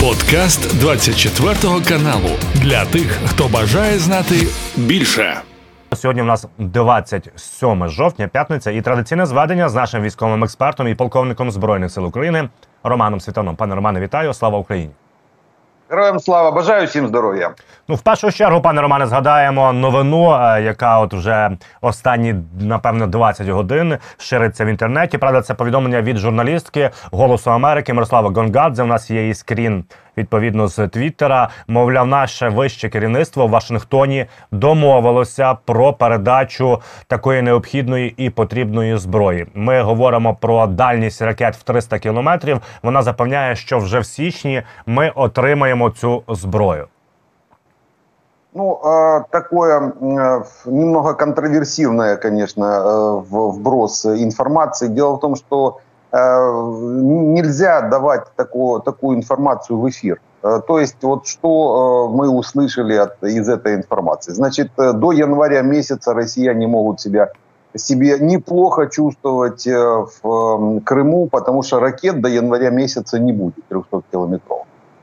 Подкаст 24 каналу для тих, хто бажає знати більше. Сьогодні у нас 27 жовтня, п'ятниця, і традиційне зведення з нашим військовим експертом і полковником збройних сил України Романом Світаном. Пане Романе, вітаю! Слава Україні! Героям слава бажаю всім здоров'я. Ну, в першу чергу, пане Романе, згадаємо новину, е, яка от вже останні, напевно, 20 годин шириться в інтернеті. Правда, це повідомлення від журналістки Голосу Америки Мирослава Гонгадзе. У нас є її скрін відповідно з Твіттера. Мовляв, наше вище керівництво в Вашингтоні домовилося про передачу такої необхідної і потрібної зброї. Ми говоримо про дальність ракет в 300 кілометрів. Вона запевняє, що вже в січні ми отримаємо цю зброю. Ну, э, такое э, немного контроверсивное, конечно, э, вброс информации. Дело в том, что нельзя давать такую, такую информацию в эфир. То есть вот что мы услышали от, из этой информации. Значит, до января месяца россияне могут себя себе неплохо чувствовать в Крыму, потому что ракет до января месяца не будет 300 километров.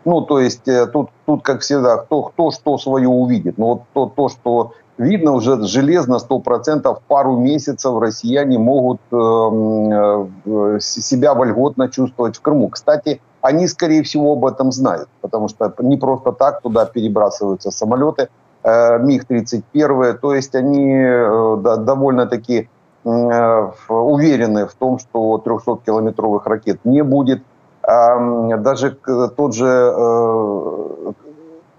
Ну, то есть э, тут, тут как всегда, кто, кто что свое увидит. Но вот то, то что видно уже железно, 100%, пару месяцев россияне могут э, э, себя вольготно чувствовать в Крыму. Кстати, они, скорее всего, об этом знают, потому что не просто так туда перебрасываются самолеты э, МиГ-31, то есть они довольно-таки уверены в том, что 300-километровых ракет не будет – даже тот же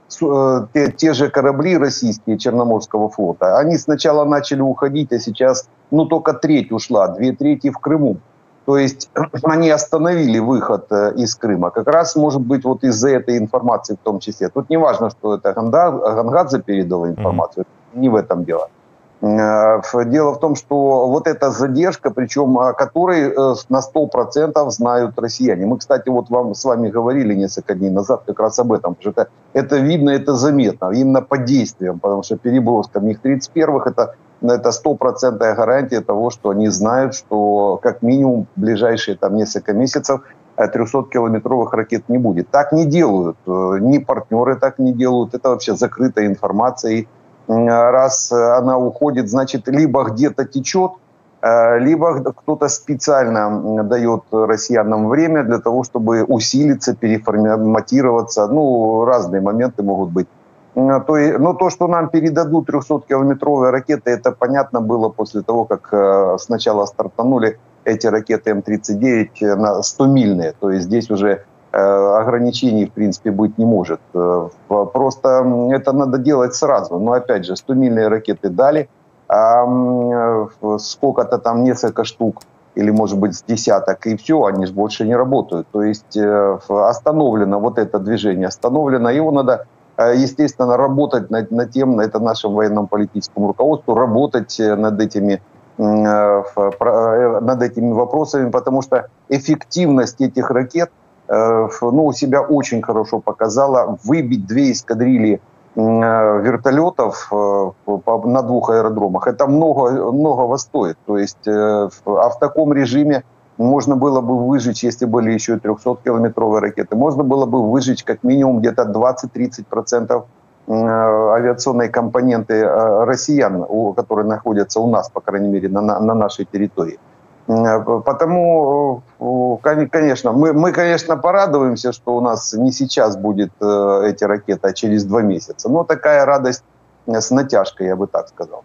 те, те же корабли российские Черноморского флота, они сначала начали уходить, а сейчас, ну, только треть ушла, две трети в Крыму. То есть они остановили выход э, из Крыма. Как раз, может быть, вот из-за этой информации в том числе. Тут не важно, что это Гангадзе передала информацию, mm-hmm. не в этом дело. Э, дело в том, что вот эта задержка, причем о которой э, на 100% знают россияне. Мы, кстати, вот вам с вами говорили несколько дней назад как раз об этом, что это, это видно, это заметно, именно по действиям, потому что переброска МиГ-31 это это стопроцентная гарантия того, что они знают, что как минимум в ближайшие там несколько месяцев 300-километровых ракет не будет. Так не делают. Э, ни партнеры так не делают. Это вообще закрытая информация раз она уходит, значит, либо где-то течет, э, либо кто-то специально дает россиянам время для того, чтобы усилиться, переформатироваться. Ну, разные моменты могут быть. То, но то, что нам передадут 300-километровые ракеты, это понятно было после того, как э, сначала стартанули эти ракеты М-39 на 100-мильные. То есть здесь уже Э, ограничений, в принципе, быть не может. Э, просто это надо делать сразу. Но, опять же, 100-мильные ракеты дали, а э, сколько-то там, несколько штук, или, может быть, с десяток, и все, они же больше не работают. То есть остановлено вот это движение, остановлено, его надо естественно, работать над, над тем, это нашему военному политическому руководству, работать над этими над этими вопросами, потому что эффективность этих ракет – Э, ну, себя очень хорошо показала. Выбить две эскадрильи э, вертолетов э, на двух аэродромах, это много, многого стоит. То есть, а в таком режиме можно было бы выжечь, если были еще 300-километровые ракеты, можно было бы выжечь как минимум где-то 20-30% авиационной компоненты россиян, которые находятся у нас, по крайней мере, на, на нашей территории. Потому, конечно, мы, мы, конечно, порадуемся, что у нас не сейчас будет э, эти ракеты, а через два месяца. Но такая радость з натяжкою, я би так сказав.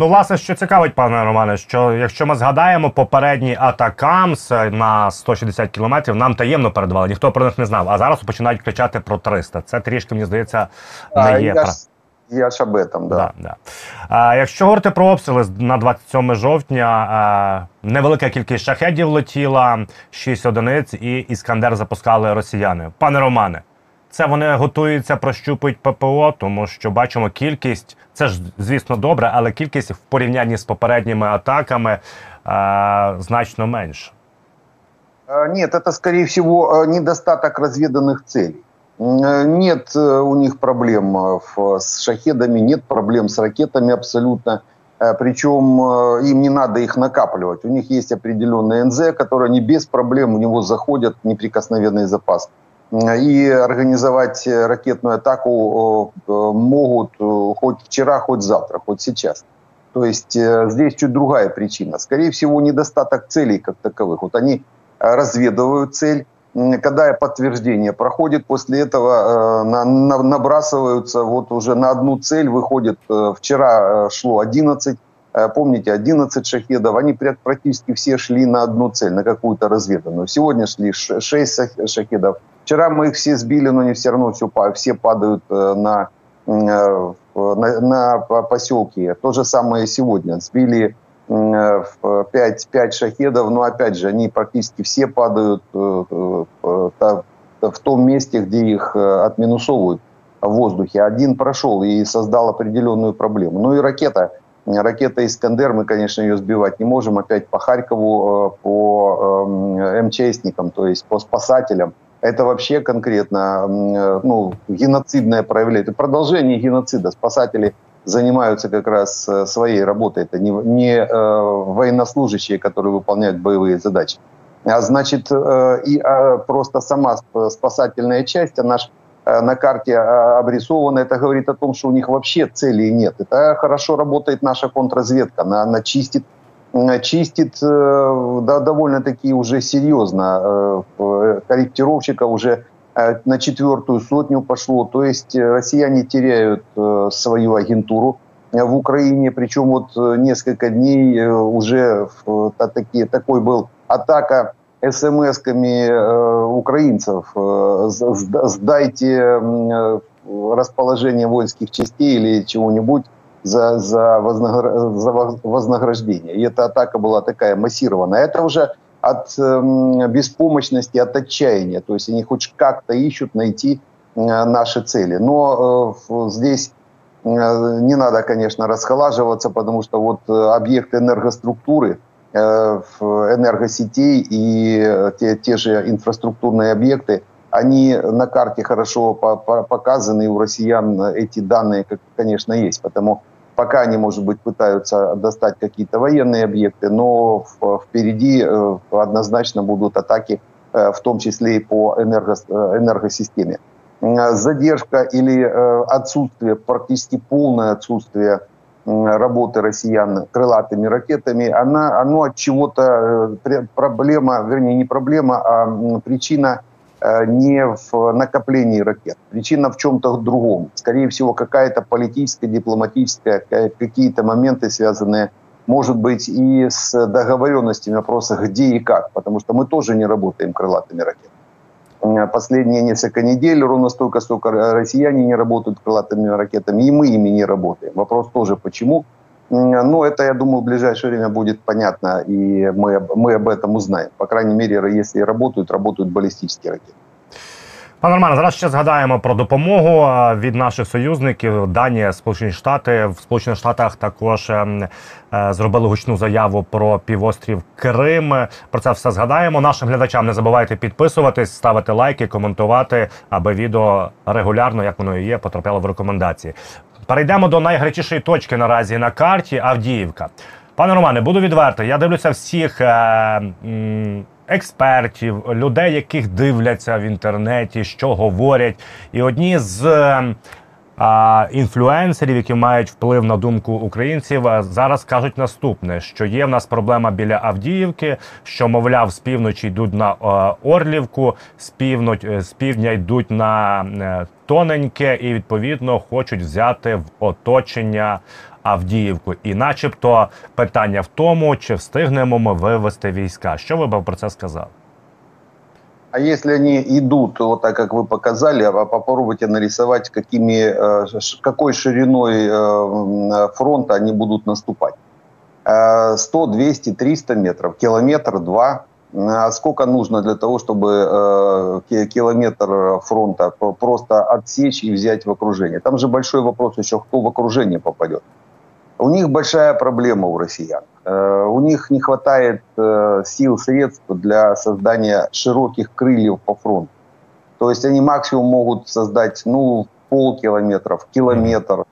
Ну, власне, що цікавить, пане Романе, що якщо ми згадаємо попередні атакамс на 160 кілометрів, нам таємно передавали, ніхто про них не знав. А зараз починають кричати про 300. Це трішки мені здається не є. Я, я ж об этом, да. да, да. А, Якщо говорити про обстріли на 27 жовтня, а, невелика кількість шахедів летіла, 6 одиниць, і іскандер запускали росіяни. Пане Романе, це вони готуються прощупують ППО, тому що бачимо кількість. Це ж звісно добре, але кількість в порівнянні з попередніми атаками а, значно менша. Нет, это, скорее всего, недостаток разведанных целей. Э, нет э, у них проблем э, с шахедами, нет проблем с ракетами абсолютно. Причем им не надо их накапливать. У них есть определенные НЗ, которые они без проблем у него заходят, неприкосновенный запас и организовать ракетную атаку могут хоть вчера, хоть завтра, хоть сейчас. То есть здесь чуть другая причина. Скорее всего, недостаток целей как таковых. Вот они разведывают цель, когда подтверждение проходит, после этого набрасываются вот уже на одну цель, выходит, вчера шло 11 Э, помните, 11 шахедов, они практически все шли на одну цель, на какую-то разведанную. Сегодня шли 6 шахедов. Вчера мы их все сбили, но они все равно все, все падают э, на, э, на, на поселки. То же самое сегодня. Сбили 5, 5 шахедов, но опять же, они практически все падают в том месте, где их отминусовывают в воздухе. Один прошел и создал определенную проблему. Ну и ракета – Ракета «Искандер», мы, конечно, ее сбивать не можем. Опять по Харькову, э, по МЧСникам, то есть по спасателям. Это вообще конкретно э, ну, геноцидное проявление. Это продолжение геноцида. Спасатели занимаются как раз э, своей работой. Это не, не военнослужащие, которые выполняют боевые задачи. А значит, и а, просто сама спасательная часть, она же Э, на карте э, обрисовано, это говорит о том, что у них вообще целей нет. Это хорошо работает наша контрразведка, она, она чистит, чистит э, да, довольно-таки уже серьезно. Корректировщиков уже на четвертую сотню пошло. То есть россияне теряют свою агентуру в Украине, причем вот несколько дней уже такие, такой был атака смс-ками э, украинцев э, сдайте э, расположение воинских частей или чего-нибудь за, за вознаграждение. И эта атака была такая массированная. Это уже от э, беспомощности, от отчаяния. То есть они хоть как-то ищут найти э, наши цели. Но э, здесь э, не надо, конечно, расхолаживаться, потому что вот э, объекты энергоструктуры – Э, энергосетей и э, те, те же инфраструктурные объекты, они на карте хорошо показаны, и у россиян эти данные, конечно, есть. Потому пока они, может быть, пытаются достать какие-то военные объекты, но впереди э, однозначно будут атаки, в том числе и по энерго, энергосистеме. Задержка или отсутствие, практически полное отсутствие работы россиян крылатыми ракетами, она, оно от чего-то, э, проблема, вернее, не проблема, а причина э, не в накоплении ракет. Причина в чем-то другом. Скорее всего, какая-то политическая, дипломатическая, какие-то моменты, связанные, может быть, и с договоренностями вопроса, где и как. Потому что мы тоже не работаем крылатыми ракетами последние несколько недель, ровно столько, сколько россияне не работают крылатыми ракетами, и мы ими не работаем. Вопрос тоже почему. Но это, я думаю, в ближайшее время будет понятно, и мы, мы об этом узнаем. По крайней мере, если работают, работают баллистические ракеты. Пане Романе, зараз ще згадаємо про допомогу від наших союзників. Данія, Сполучені Штати в Сполучених Штатах також ем, е, зробили гучну заяву про півострів Крим. Про це все згадаємо. Нашим глядачам не забувайте підписуватись, ставити лайки, коментувати, аби відео регулярно, як воно і є, потрапляло в рекомендації. Перейдемо до найгарячішої точки наразі на карті Авдіївка. Пане Романе, буду відвертий. Я дивлюся всіх. Е, експертів, людей, яких дивляться в інтернеті, що говорять. І одні з інфлюенсерів, які мають вплив на думку українців, зараз кажуть наступне: що є в нас проблема біля Авдіївки, що, мовляв, з півночі йдуть на а, Орлівку, з півноч е, з півдня йдуть на е, тоненьке, і відповідно хочуть взяти в оточення Авдіївку. І, начебто, питання в тому, чи встигнемо ми вивести війська. Що ви б про це сказали? А если они идут, вот так как вы показали, попробуйте нарисовать, какими, э, какой шириной э, фронта они будут наступать. 100, 200, 300 метров, километр, два. А сколько нужно для того, чтобы километр фронта просто отсечь и взять в окружение? Там же большой вопрос еще, кто в окружение попадет. У них большая проблема у россиян. Э, у них не хватает э, сил, средств для создания широких крыльев по фронту. То есть они максимум могут создать ну, полкилометров, километр.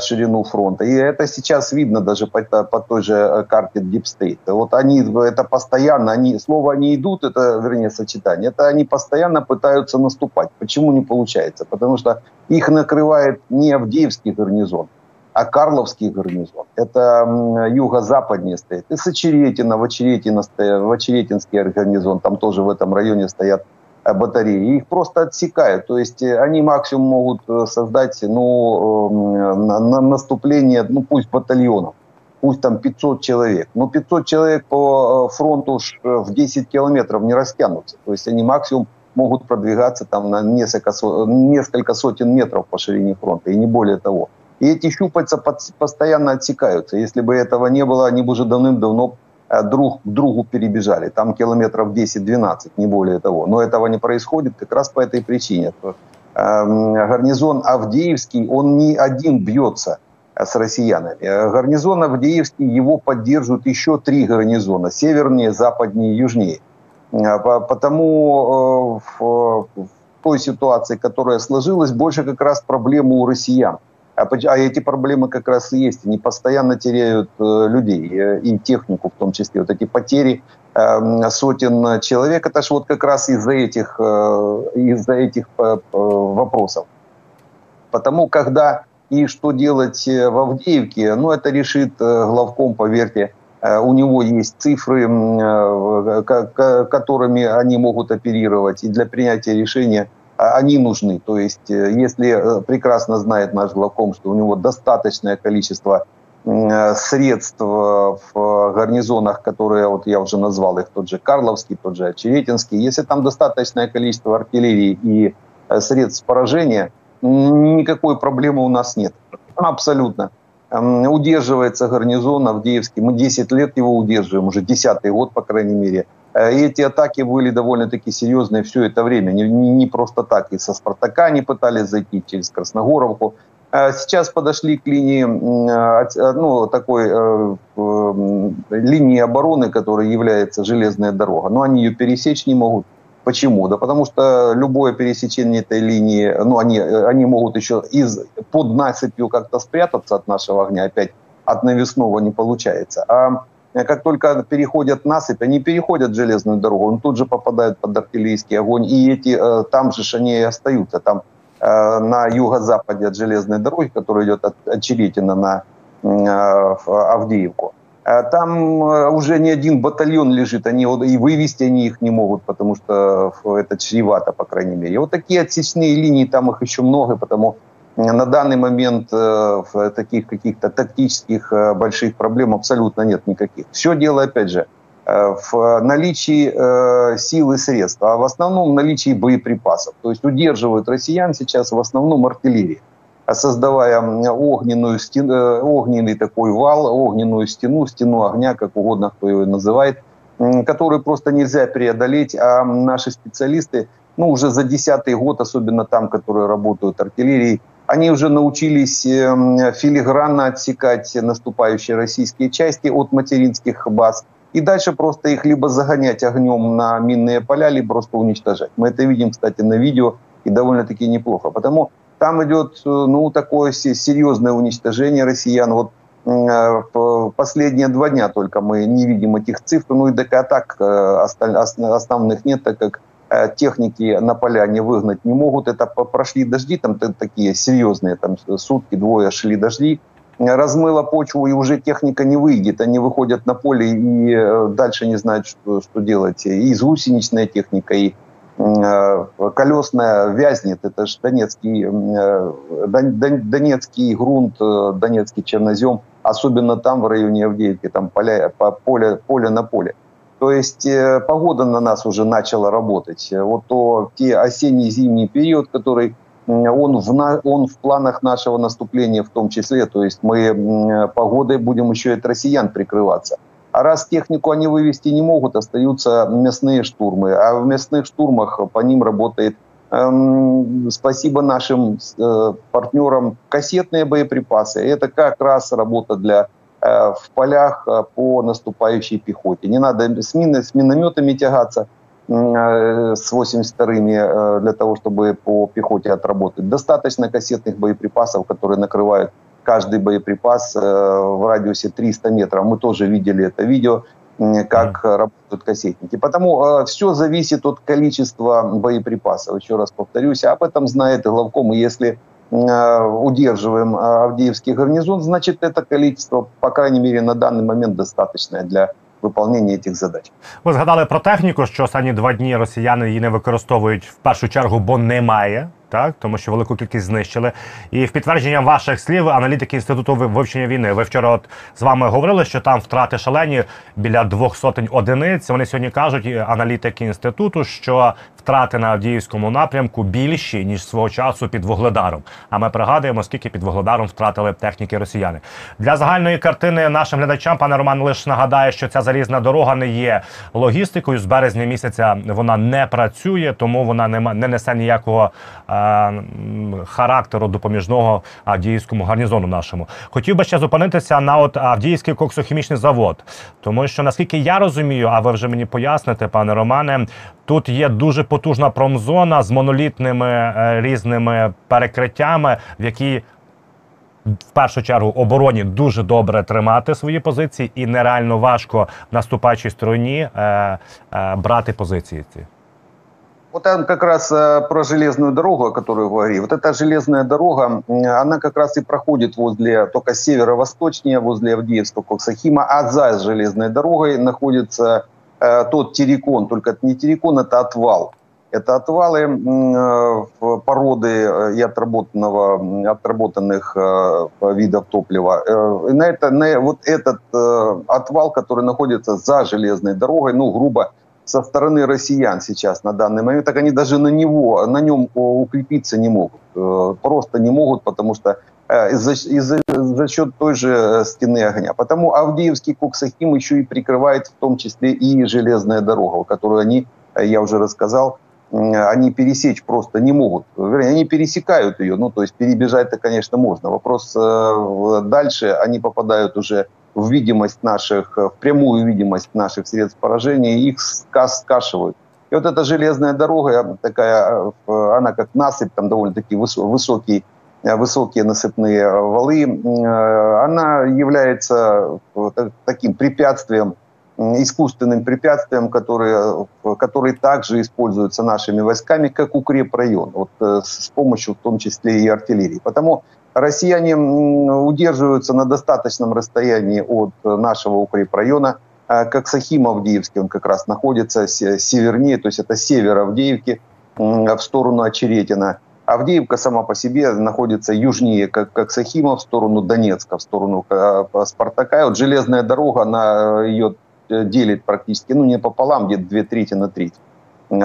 ширину фронта. И это сейчас видно даже по, по той же карте Deep State. Вот они, это постоянно, они, слово «они идут», это, вернее, сочетание, это они постоянно пытаются наступать. Почему не получается? Потому что их накрывает не Авдеевский гарнизон, а Карловский гарнизон. Это юго-западнее стоит. И Сочеретино, Вочеретинский гарнизон, там тоже в этом районе стоят э, батареи. Их просто отсекают. То есть э, они максимум могут э, создать ну, на наступление, ну пусть батальонов, пусть там 500 человек. Но 500 человек по фронту в 10 километров не растянутся. То есть они максимум могут продвигаться там на несколько, несколько сотен метров по ширине фронта, и не более того. И эти щупальца постоянно отсекаются. Если бы этого не было, они бы уже давным-давно э, друг к другу перебежали. Там километров 10-12, не более того. Но этого не происходит как раз по этой причине. Эм, гарнизон Авдеевский, он не один бьется э, с россиянами. Э, гарнизон Авдеевский, его поддерживают еще три гарнизона. Севернее, западнее, южнее. Потому в той ситуации, которая сложилась, больше как раз проблемы у россиян. А, а эти проблемы как раз и есть. Они постоянно теряют э, людей э, и технику в том числе. Вот эти потери эм, сотен человек, это же вот как раз из-за этих, э, из-за этих вопросов. Потому когда и что делать в Авдеевке, ну это решит главком, поверьте, у него есть цифры, которыми они могут оперировать, и для принятия решения они нужны. То есть, э, если э, прекрасно знает наш главком, что у него достаточное количество э, средств в гарнизонах, которые вот я уже назвал их, тот же Карловский, тот же Очеретинский, если там достаточное количество артиллерии и средств поражения, никакой проблемы у нас нет. Абсолютно. Удерживается гарнизон Авдеевский. Мы 10 лет его удерживаем, уже 10 год, по крайней мере. Э, эти атаки были довольно-таки серьезные все это время. Не, не просто так. И со «Спартака» они пытались зайти через Красногоровку. Э, сейчас подошли к линии, э, ну, такой линии обороны, которая является железная дорога. Но они ее пересечь не могут. Почему? Да потому что любое пересечение этой линии, ну, они, они могут еще из, под насыпью как-то спрятаться от нашего огня, опять от навесного не получается. А как только переходят насыпь, они переходят железную дорогу, он тут же попадает под артиллерийский огонь, и эти э, там же они и остаются, там э, на юго-западе от железной дороги, которая идет от, от Черетина на Авдеевку. Там уже не один батальон лежит, они и вывести они их не могут, потому что это чревато, по крайней мере. И вот такие отсечные линии, там их еще много, потому на данный момент э, таких каких-то тактических э, больших проблем абсолютно нет никаких. Все дело, опять же, э, в наличии сил и средств, а в основном в наличии боеприпасов. То есть удерживают россиян сейчас в основном артиллерии, создавая огненную стену, огненный такой вал, огненную стену, стену огня, как угодно кто ее называет, которую просто нельзя преодолеть, а наши специалисты, ну, уже за десятый год, особенно там, которые работают артиллерией, они уже научились эм, филигранно отсекать наступающие российские части от материнских баз. И дальше просто их либо загонять огнем на минные поля, либо просто уничтожать. Мы это видим, кстати, на видео, и довольно-таки неплохо. Потому там идет э, ну, такое серьезное уничтожение россиян. Вот э, последние два дня только мы не видим этих цифр, ну и так атак э, основных нет, так как Э, техники на поля не выгнать не могут. Это прошли дожди, там такие серьезные, там сутки, двое шли дожди, размыло почву, и уже техника не выйдет. Они выходят на поле и э, дальше не знают, что, что делать. И гусеничная техника, и э, колесная вязнет. Это же донецкий, донецкий грунт, донецкий чернозем. Особенно там, в районе Авдеевки, там поля, поле, поле на поле. То есть э, погода на нас уже начала работать. Вот то те осенний-зимний период, который он в, на, он в планах нашего наступления в том числе. То есть мы погодой будем еще и от россиян прикрываться. А раз технику они вывести не могут, остаются мясные штурмы. А в мясных штурмах по ним работает, эм, спасибо нашим э, партнерам, кассетные боеприпасы. Это как раз работа для Э, в полях э, по наступающей пехоте. Не надо с, мины, с минометами тягаться э, с 82-ми для того, чтобы по пехоте отработать. Достаточно кассетных боеприпасов, которые накрывают каждый боеприпас в радиусе 300 метров. Мы тоже видели это видео как mm. работают кассетники. Потому э, все зависит от количества боеприпасов. Еще раз повторюсь, об этом знает главком. И если э, удерживаем Авдеевский гарнизон, значит это количество, по крайней мере, на данный момент достаточное для виконання цих задач. Ви згадали про техніку, що останні два дні росіяни її не використовують в першу чергу, бо немає так тому що велику кількість знищили. І в підтвердження ваших слів, аналітики інституту вивчення війни, ви вчора от з вами говорили, що там втрати шалені біля двох сотень одиниць. Вони сьогодні кажуть, аналітики інституту, що втрати на Авдіївському напрямку більші ніж свого часу під Вугледаром. А ми пригадуємо, скільки під Вугледаром втратили техніки росіяни. Для загальної картини нашим глядачам, пане Роман, лише нагадає, що ця залізна дорога не є логістикою. З березня місяця вона не працює, тому вона не не несе ніякого. Е, характеру допоміжного авдіївському гарнізону нашому. Хотів би ще зупинитися на от Авдіївський коксохімічний завод, тому що наскільки я розумію, а ви вже мені поясните, пане Романе, тут є дуже потужна промзона з монолітними е, різними перекриттями, в якій в першу чергу обороні дуже добре тримати свої позиції, і нереально важко наступаючій стороні е, е, брати позиції ці. Вот там как раз э, про железную дорогу, о которой вы говорили. Вот эта железная дорога, она как раз и проходит возле, только северо-восточнее, возле Авдеевского Коксахима, а за железной дорогой находится э, тот террикон, только это не террикон, это отвал. Это отвалы породы э, и отработанного, отработанных видов топлива. Э, на это, на вот этот отвал, который находится за железной дорогой, ну, грубо со стороны россиян сейчас на данный момент, так они даже на него, на нем укрепиться не могут. Э, просто не могут, потому что э, за, за, за счет той же э, стены огня. Потому Авдеевский Коксахим еще и прикрывает в том числе и железная дорога, которую они, я уже рассказал, они пересечь просто не могут. Вернее, они пересекают ее, ну, то есть перебежать-то, конечно, можно. Вопрос дальше, они попадают уже в видимость наших, в прямую видимость наших средств поражения, их скашивают. И вот эта железная дорога такая, она как насыпь, там довольно-таки высокий, высокие насыпные валы, она является таким препятствием, искусственным препятствием, которые, которые также используются нашими войсками как укрепрайон, вот э, с помощью в том числе и артиллерии. Потому Россияне удерживаются на достаточном расстоянии от нашего укрепрайона, а, как Сахим Авдеевский, он как раз находится севернее, то есть это север Авдеевки в сторону Очеретина. Авдеевка сама по себе находится южнее, как, как Сахима, в сторону Донецка, в сторону а, Спартака. И вот железная дорога, она ее э, делит практически, ну не пополам, где-то две трети на треть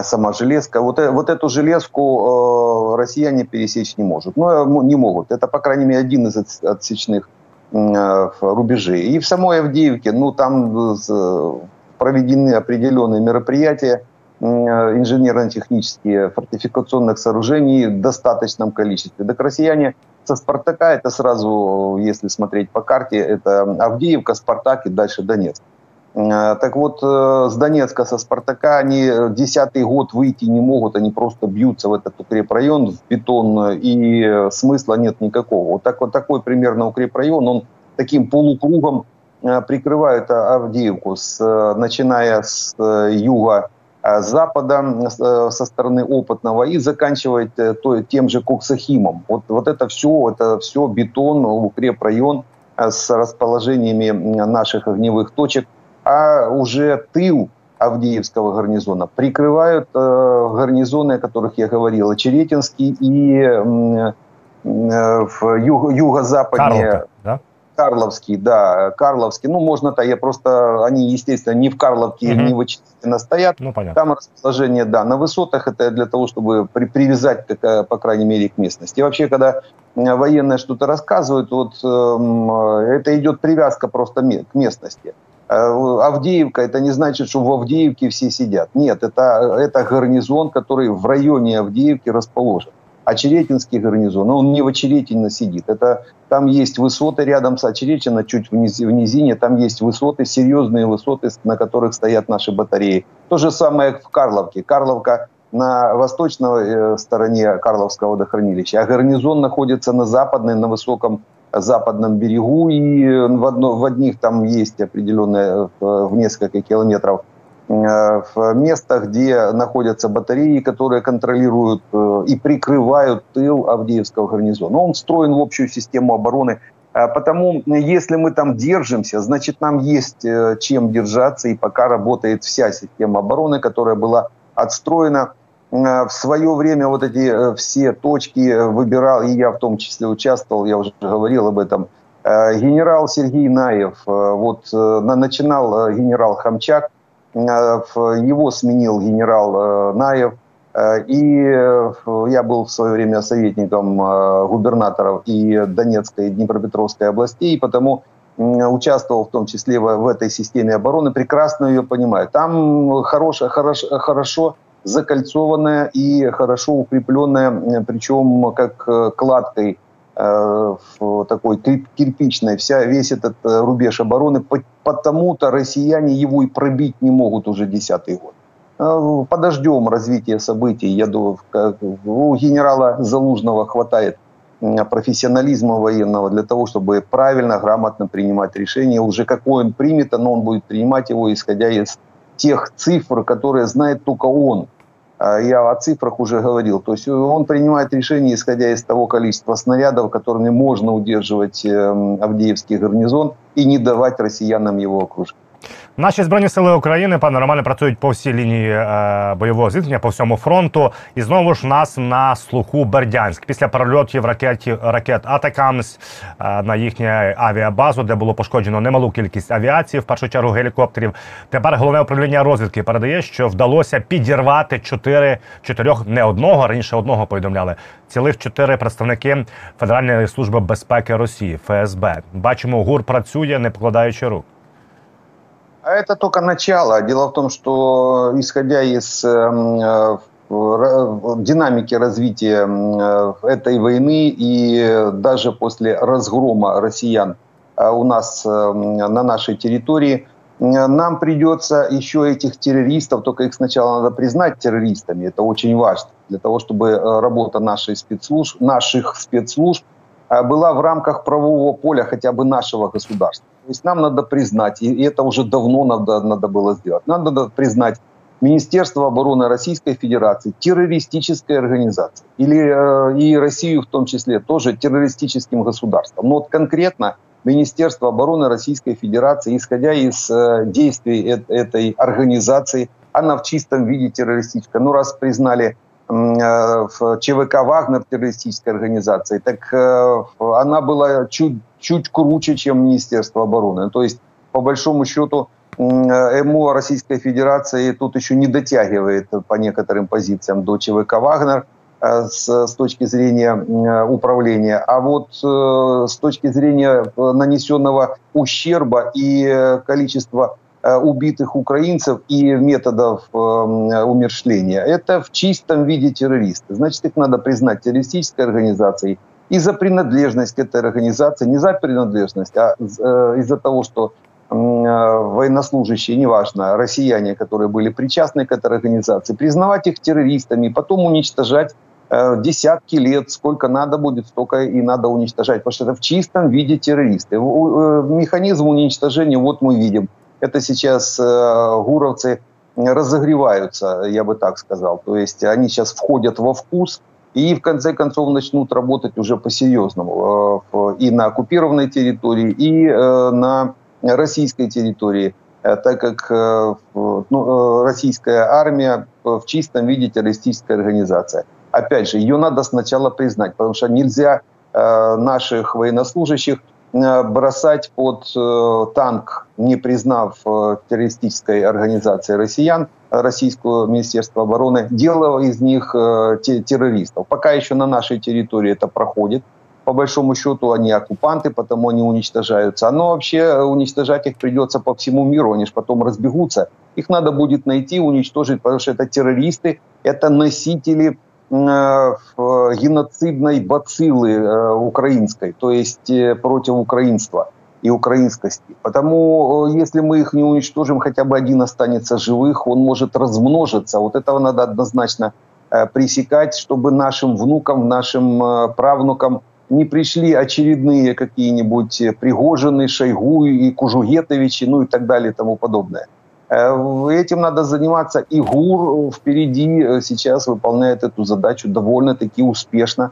сама железка. Вот, э, вот эту железку э, россияне пересечь не могут. Ну, не могут. Это, по крайней мере, один из отсечных э, рубежей. И в самой Авдеевке, ну, там э, проведены определенные мероприятия, э, инженерно-технические фортификационных сооружений в достаточном количестве. Так россияне со Спартака, это сразу, если смотреть по карте, это Авдеевка, Спартак и дальше Донецк. Э, так вот, э, с Донецка, со Спартака, они десятый год выйти не могут, они просто бьются в этот укрепрайон, в бетон, и смысла нет никакого. Вот, так, вот такой примерно укрепрайон, он таким полукругом э, прикрывает Авдеевку, с, начиная с юга запада со стороны опытного и заканчивает тем же Коксахимом. Вот, вот это все, это все бетон, укрепрайон с расположениями наших огневых точек – а уже тыл Авдеевского гарнизона прикрывают э, гарнизоны, о которых я говорил, Очеретинский и э, в юго- юго-западнее... Карловка, да? Карловский, да, Карловский. Ну, можно-то, я просто, они, естественно, не в Карловке, угу. не в Очеретино стоят. Ну, понятно. Там расположение, да, на высотах, это для того, чтобы при, привязать, как, по крайней мере, к местности. И вообще, когда военные что-то рассказывают, вот э, это идет привязка просто к местности. Э, Авдеевка, это не значит, что в Авдеевке все сидят. Нет, это, это гарнизон, который в районе Авдеевки расположен. Очеретинский гарнизон, он не в Очеретино сидит. Это, там есть высоты рядом с Очеретино, чуть в, низ, в низине, там есть высоты, серьезные высоты, на которых стоят наши батареи. То же самое в Карловке. Карловка на восточной э, стороне Карловского водохранилища, а гарнизон находится на западной, на высоком западном берегу, и в, одно, в одних там есть определенные в несколько километров в местах, где находятся батареи, которые контролируют и прикрывают тыл Авдеевского гарнизона. Он встроен в общую систему обороны а потому если мы там держимся, значит нам есть э, чем держаться, и пока работает вся система обороны, которая была отстроена. Э, в свое время вот эти э, все точки выбирал, и я в том числе участвовал, я уже говорил об этом, генерал Сергей Наев, вот начинал генерал Хамчак, его сменил генерал Наев, Э, и э, я был в свое время советником э, губернаторов и Донецкой, и Днепропетровской областей, и потому участвовал в том числе в этой системе обороны, прекрасно ее понимаю. Там хорошо, хорошо, хорошо закольцованная и хорошо укрепленная, причем как кладкой э, такой кирпичной, вся, весь этот рубеж обороны, потому-то россияне его и пробить не могут уже десятый год. Э, подождем развития событий. Я думаю, у генерала Залужного хватает профессионализма военного для того, чтобы правильно, грамотно принимать решения. Уже какой он примет, но он будет принимать его, исходя из тех цифр, которые знает только он. А я о цифрах уже говорил. То есть он принимает решения, исходя из того количества снарядов, которыми можно удерживать эм, Авдеевский гарнизон и не давать россиянам его окружить. Наші збройні сили України пане Романе працюють по всій лінії е, бойового зіткнення, по всьому фронту. І знову ж нас на слуху Бердянськ після перельотів ракет ракет Атакамс е, на їхню авіабазу, де було пошкоджено немалу кількість авіації, в першу чергу гелікоптерів. Тепер головне управління розвідки передає, що вдалося підірвати чотири чотирьох не одного раніше одного повідомляли. Цілих чотири представники Федеральної служби безпеки Росії ФСБ. Бачимо, гур працює, не покладаючи рук. А это только начало. Дело в том, что исходя из эм, э, динамики развития э, этой войны и даже после разгрома россиян э, у нас на нашей территории, нам придется еще этих террористов, только их сначала надо признать террористами, это очень важно, для того, чтобы работа нашей спецслужб, наших спецслужб была в рамках правового поля хотя бы нашего государства. То есть нам надо признать, и это уже давно надо, надо было сделать, нам надо признать Министерство обороны Российской Федерации террористической организацией. Или э, и Россию в том числе тоже террористическим государством. Но вот конкретно Министерство обороны Российской Федерации, исходя из э, действий э, этой организации, она в чистом виде террористическая. Ну, раз признали в ЧВК «Вагнер» террористической организации, так она была чуть, чуть круче, чем Министерство обороны. То есть, по большому счету, МО Российской Федерации тут еще не дотягивает по некоторым позициям до ЧВК «Вагнер» э, с, с точки зрения управления. А вот с точки зрения нанесенного ущерба и количества Э, убитых украинцев и методов э, умершления. Это в чистом виде террористы. Значит, их надо признать террористической организацией и за принадлежность к этой организации, не за принадлежность, а э, из-за того, что военнослужащие, неважно, россияне, которые были причастны к этой организации, признавать их террористами, потом уничтожать десятки лет, сколько надо будет, столько и надо уничтожать, потому что это в чистом виде террористы. Механизм уничтожения вот мы видим – это сейчас э, гуровцы разогреваются, я бы так сказал. То есть они сейчас входят во вкус и в конце концов начнут работать уже по-серьезному э, и на оккупированной территории, и э, на российской территории, так как ну, российская армия в чистом виде террористическая организация. Опять же, ее надо сначала признать, потому что нельзя наших военнослужащих Э, бросать под э, танк, не признав э, террористической организацией россиян, российского Министерства обороны, делая из них террористов. Пока еще на нашей территории это проходит. По большому счету они оккупанты, потому они уничтожаются. Но вообще уничтожать их придется по всему миру, они же потом разбегутся. Их надо будет найти, уничтожить, потому что это террористы, это носители Э, геноцидной бациллы э, украинской, то есть э, против украинства и украинскости. Потому если мы их не уничтожим, хотя бы один останется живых, он может размножиться. Вот этого надо однозначно пресекать, чтобы нашим внукам, нашим правнукам не пришли очередные какие-нибудь Пригожины, Шойгу и Кужугетовичи, ну и так далее и тому подобное. Э, этим надо заниматься. И ГУР впереди сейчас выполняет эту задачу довольно-таки успешно.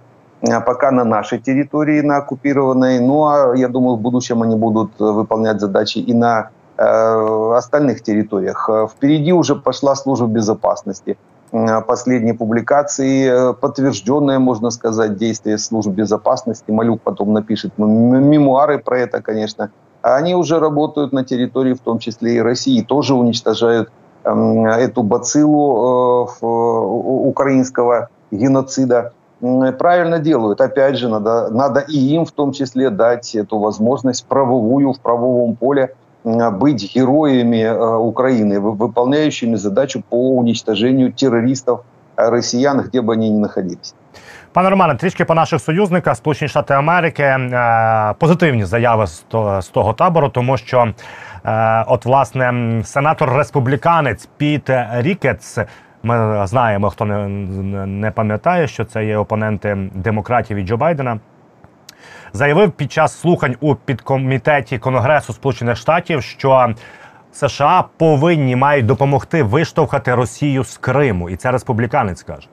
Пока на нашей территории, на оккупированной. Ну, а я думаю, в будущем они будут выполнять задачи и на э, остальных территориях. Впереди уже пошла служба безопасности. Э, последней публикации, э, подтвержденное, можно сказать, действие служб безопасности. Малюк потом напишет мемуары про это, конечно. Они уже работают на территории, в том числе и России, тоже уничтожают эм, эту бациллу э, украинского геноцида. Правильно делают. Опять же, надо, надо и им в том числе дать эту возможность правовую в правовом поле быть героями э, Украины, выполняющими задачу по уничтожению террористов э, росіян, де б вони не находились. Пане Романе, трішки по наших союзниках, Сполучені Штати Америки, е, позитивні заяви з того табору, тому що, е, от, власне, сенатор республіканець Піт Рікетс. Ми знаємо, хто не не пам'ятає, що це є опоненти демократів і Джо Байдена заявив під час слухань у підкомітеті Конгресу Сполучених Штатів, що США повинні мають допомогти виштовхати Росію з Криму, і це республіканець каже.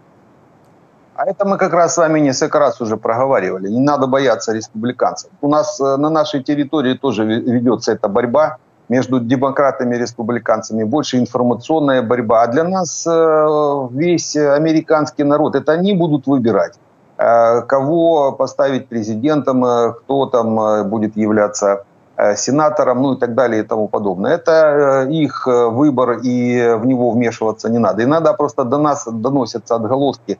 А это мы как раз с вами несколько раз уже проговаривали. Не надо бояться республиканцев. У нас э, на нашей территории тоже ведется эта борьба Между демократами и республиканцами. Больше информационная борьба. А для нас э, весь американский народ, это они будут выбирать. Э, кого поставить президентом, э, кто там будет являться сенатором, ну и так далее и тому подобное. Это их выбор, и в него вмешиваться не надо. И надо просто до нас доносятся отголоски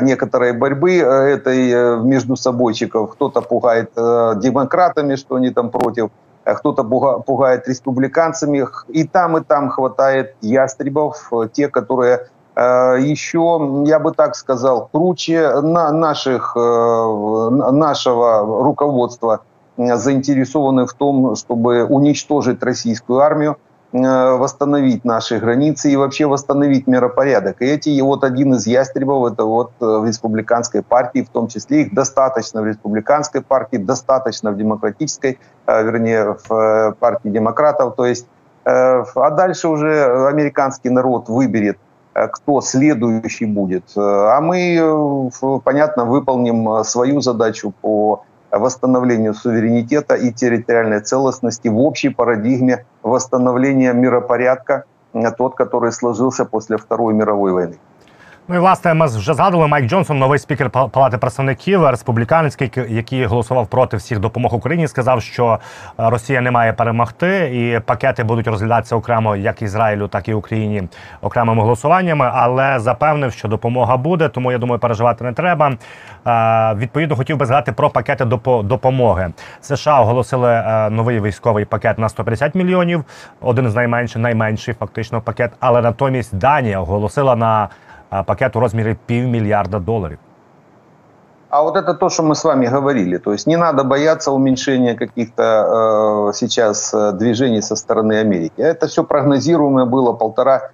некоторой борьбы этой между собойчиков. Кто-то пугает демократами, что они там против, кто-то пугает республиканцами. И там, и там хватает ястребов, те, которые Э, еще, я бы так сказал, круче на наших, э, нашего руководства э, заинтересованы в том, чтобы уничтожить российскую армию, восстановить наши границы и вообще восстановить миропорядок. И эти, вот один из ястребов, это вот в республиканской партии, в том числе их достаточно в республиканской партии, достаточно в демократической, вернее, в партии демократов. То есть, а дальше уже американский народ выберет Э, кто следующий будет. Э, а мы, э, понятно, выполним свою задачу по восстановлению суверенитета и территориальной целостности в общей парадигме восстановления миропорядка, тот, который сложился после Второй мировой войны. Ну і власне ми вже згадували Майк Джонсон, новий спікер Палати представників республіканський, який голосував проти всіх допомог Україні, сказав, що е, Росія не має перемогти, і пакети будуть розглядатися окремо як Ізраїлю, так і Україні окремими голосуваннями. Але запевнив, що допомога буде, тому я думаю, переживати не треба. Е, відповідно, хотів би згадати про пакети допомоги. США оголосили е, новий військовий пакет на 150 мільйонів, один з найменших, найменший фактично пакет. Але натомість Данія оголосила на пакет у размере півмільярда долларов. А вот это то, что мы с вами говорили. То есть не надо бояться уменьшения каких-то э, сейчас движений со стороны Америки. Это все прогнозируемое было полтора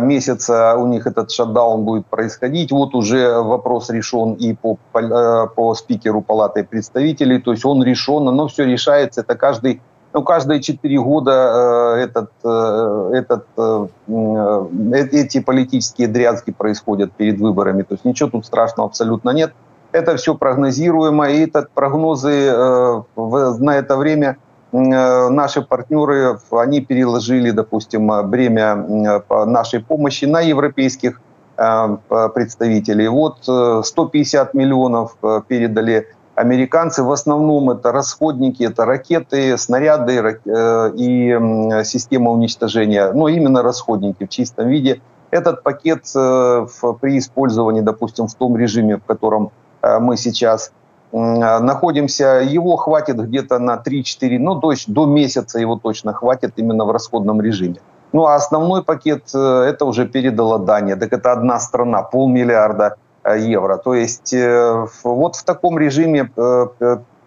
месяца у них этот шатдаун будет происходить. Вот уже вопрос решен и по, э, по спикеру Палаты представителей. То есть он решен, но все решается. Это каждый ну, каждые четыре года э, этот, э, этот, э, эти политические дрязги происходят перед выборами. То есть ничего тут страшного абсолютно нет. Это все прогнозируемо, и этот прогнозы на это время наши партнеры, они переложили, допустим, бремя нашей помощи на европейских представителей. Вот 150 миллионов передали американцы в основном это расходники, это ракеты, снаряды э, и система уничтожения, но именно расходники в чистом виде. Этот пакет э, при использовании, допустим, в том режиме, в котором э, мы сейчас находимся, его хватит где-то на 3-4, ну то есть до месяца его точно хватит именно в расходном режиме. Ну а основной пакет это уже передала Дания, так это одна страна, полмиллиарда евро. То есть э, вот в таком режиме э,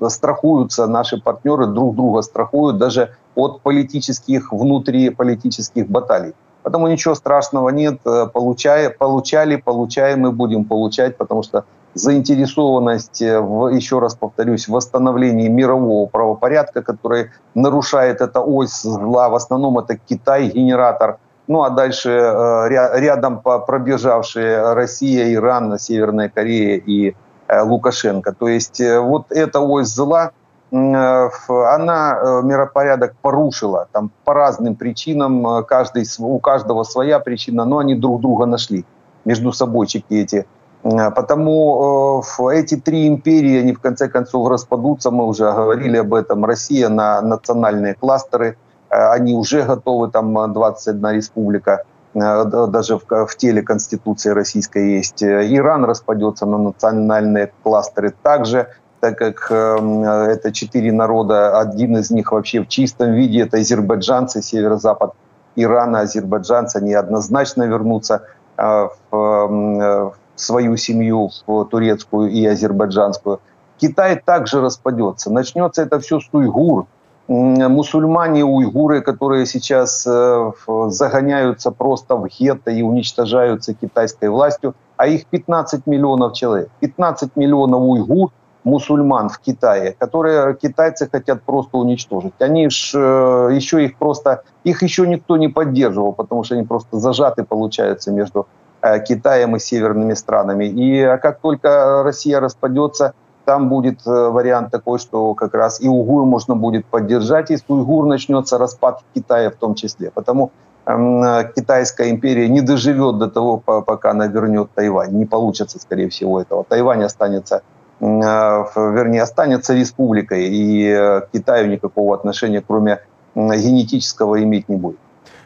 страхуются наши партнеры, друг друга страхуют даже от политических, внутриполитических баталий. Поэтому ничего страшного нет. Получая, получали, получаем и будем получать, потому что заинтересованность, э, в, еще раз повторюсь, в восстановлении мирового правопорядка, который нарушает эта ось зла. В основном это Китай, генератор. Ну а дальше э, рядом пробежавшие Россия, Иран, Северная Корея и э, Лукашенко. То есть вот эта ось зла, она миропорядок порушила там по разным причинам, каждый, у каждого своя причина, но они друг друга нашли между собойчики эти Э, потому э, эти три империи, они в конце концов распадутся, мы уже говорили об этом. Россия на национальные кластеры, э, они уже готовы, там 21 республика, даже в, в теле Конституции российской есть. Иран распадется на национальные кластеры также, так как это четыре народа, один из них вообще в чистом виде, это азербайджанцы, северо-запад Ирана, азербайджанцы, они однозначно вернутся в свою семью в турецкую и азербайджанскую. Китай также распадется. Начнется это все с уйгур. Мусульмане, уйгуры, которые сейчас э, загоняются просто в гетто и уничтожаются китайской властью, а их 15 миллионов человек. 15 миллионов уйгур, мусульман в Китае, которые китайцы хотят просто уничтожить. Они ж, э, еще их просто, их еще никто не поддерживал, потому что они просто зажаты, получаются, между Э, Китаем и северными странами. И а как только Россия распадется, там будет э, вариант такой, что как раз и уйгур можно будет поддержать, если уйгур начнется распад Китая в том числе. Потому э, Китайская империя не доживет до того, пока она вернет Тайвань. Не получится, скорее всего, этого. Тайвань останется, вернее, останется республикой, и к Китаю никакого отношения, кроме генетического, иметь не будет.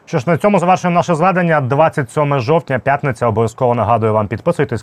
Що ж на цьому завершуємо наше зведення 27 жовтня, п'ятниця. Обов'язково нагадую вам підписуйтесь.